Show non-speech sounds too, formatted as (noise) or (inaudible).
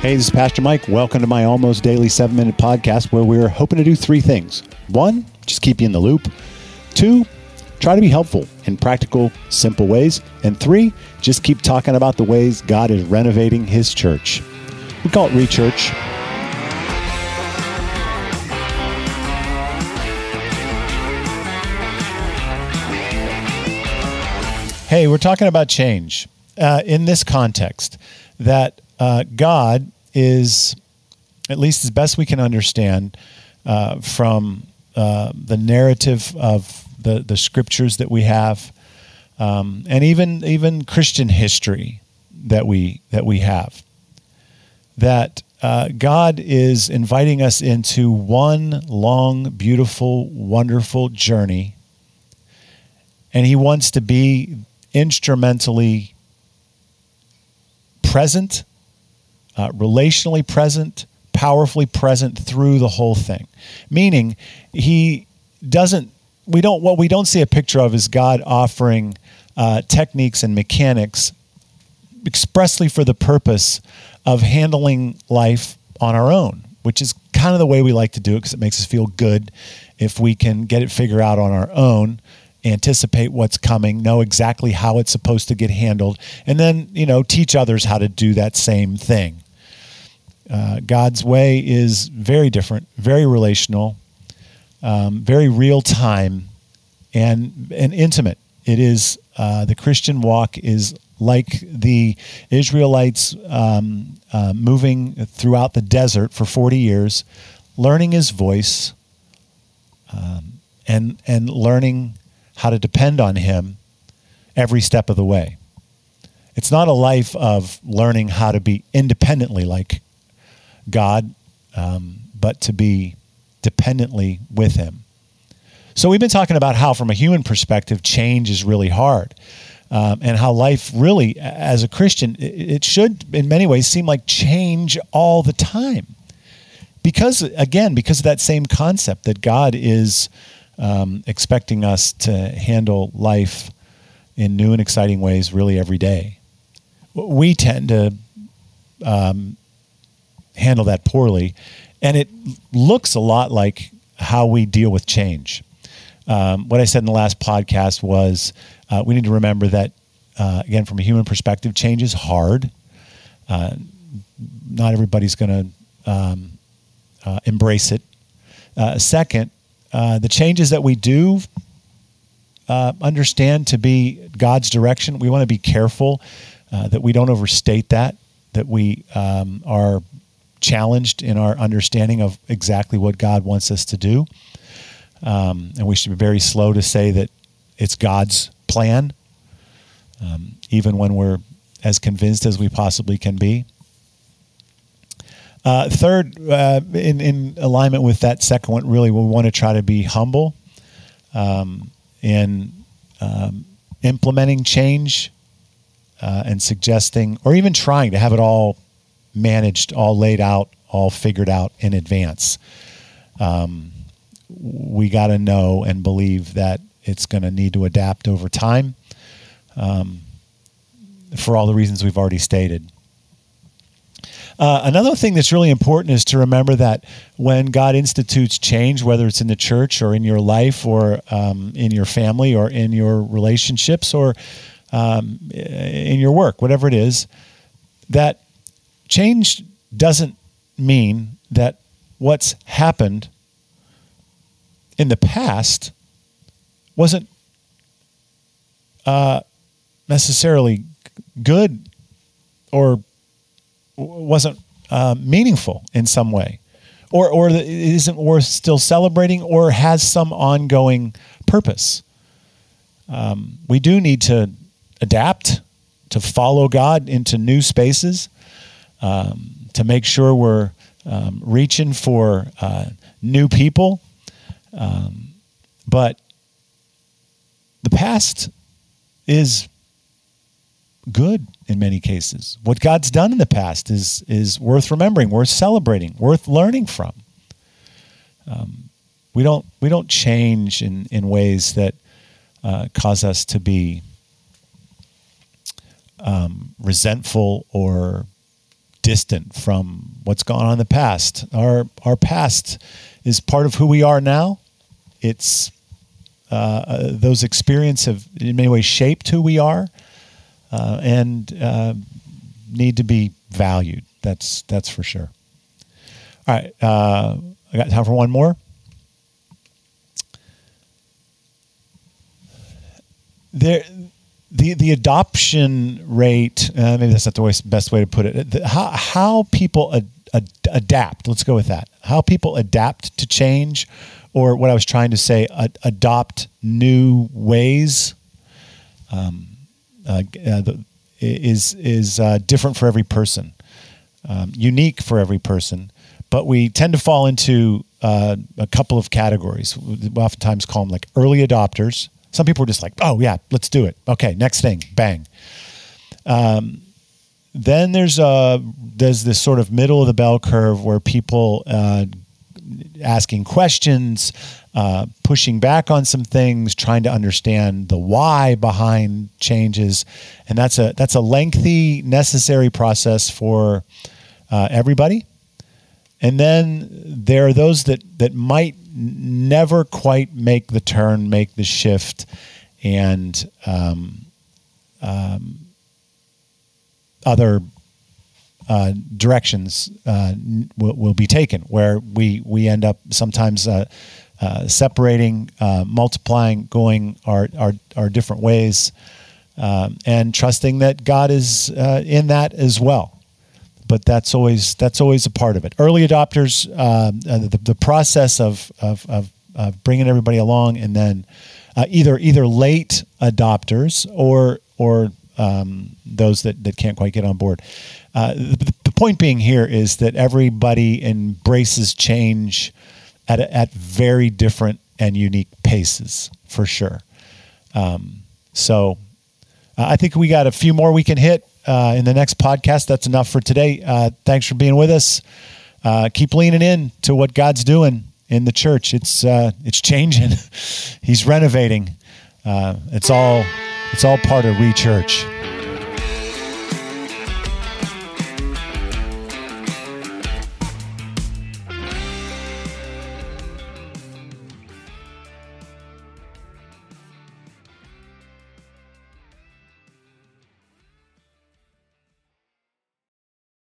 Hey, this is Pastor Mike. Welcome to my almost daily seven minute podcast where we're hoping to do three things. One, just keep you in the loop. Two, try to be helpful in practical, simple ways. And three, just keep talking about the ways God is renovating his church. We call it Rechurch. Hey, we're talking about change uh, in this context that uh, God is, at least as best we can understand uh, from uh, the narrative of the, the scriptures that we have, um, and even even Christian history that we that we have, that uh, God is inviting us into one long, beautiful, wonderful journey, and He wants to be instrumentally present uh, relationally present, powerfully present through the whole thing. Meaning, he doesn't. We don't. What we don't see a picture of is God offering uh, techniques and mechanics expressly for the purpose of handling life on our own, which is kind of the way we like to do it because it makes us feel good if we can get it figured out on our own anticipate what's coming, know exactly how it's supposed to get handled, and then, you know, teach others how to do that same thing. Uh, God's way is very different, very relational, um, very real time, and and intimate. It is uh, the Christian walk is like the Israelites um, uh, moving throughout the desert for forty years, learning His voice, um, and and learning how to depend on Him every step of the way. It's not a life of learning how to be independently like God, um, but to be dependently with Him. So we've been talking about how, from a human perspective, change is really hard. Um, and how life really, as a Christian, it should, in many ways, seem like change all the time. Because, again, because of that same concept that God is um, expecting us to handle life in new and exciting ways really every day. We tend to um, handle that poorly. And it looks a lot like how we deal with change. Um, what I said in the last podcast was uh, we need to remember that, uh, again, from a human perspective, change is hard. Uh, not everybody's going to um, uh, embrace it. Uh, second, uh, the changes that we do understand to be God's direction. We want to be careful that we don't overstate that, that we um, are challenged in our understanding of exactly what God wants us to do. Um, and we should be very slow to say that it's God's plan, um, even when we're as convinced as we possibly can be. Uh, third, uh, in, in alignment with that second one, really, we want to try to be humble um, in um, implementing change uh, and suggesting, or even trying to have it all managed, all laid out, all figured out in advance. Um, we got to know and believe that it's going to need to adapt over time um, for all the reasons we've already stated. Uh, another thing that's really important is to remember that when God institutes change, whether it's in the church or in your life or um, in your family or in your relationships or um, in your work, whatever it is, that change doesn't mean that what's happened in the past wasn't uh, necessarily good or wasn't uh, meaningful in some way, or or it isn't worth still celebrating, or has some ongoing purpose. Um, we do need to adapt to follow God into new spaces um, to make sure we're um, reaching for uh, new people. Um, but the past is good in many cases. What God's done in the past is is worth remembering, worth celebrating, worth learning from. Um, we don't we don't change in in ways that uh, cause us to be um, resentful or distant from what's gone on in the past. Our our past is part of who we are now. It's uh, uh, those experiences have in many ways shaped who we are, uh, and uh, need to be valued. That's that's for sure. All right, uh, I got time for one more. There, the the adoption rate. Uh, maybe that's not the way, best way to put it. The, how how people ad, ad, adapt. Let's go with that. How people adapt to change, or what I was trying to say, ad, adopt new ways. Um, uh, uh, the, is is uh, different for every person, um, unique for every person. But we tend to fall into uh, a couple of categories. We oftentimes call them like early adopters. Some people are just like, "Oh yeah, let's do it." Okay, next thing, bang. Um, then there's a there's this sort of middle of the bell curve where people uh, asking questions, uh, pushing back on some things, trying to understand the why behind changes, and that's a that's a lengthy, necessary process for uh, everybody. And then there are those that that might never quite make the turn, make the shift, and um, um, other uh, directions uh, will, will, be taken, where we we end up sometimes uh, uh separating, uh, multiplying, going our our, our different ways, um, and trusting that God is uh, in that as well. But that's always that's always a part of it. Early adopters, the, the process of, of, of of bringing everybody along, and then either either late adopters or or um, those that, that can't quite get on board. Uh, the, the, point being here is that everybody embraces change at, at very different and unique paces, for sure. Um, so uh, I think we got a few more we can hit uh, in the next podcast. That's enough for today. Uh, thanks for being with us. Uh, keep leaning in to what God's doing in the church. It's it's changing. (laughs) He's renovating. it's all it's all part of Rechurch.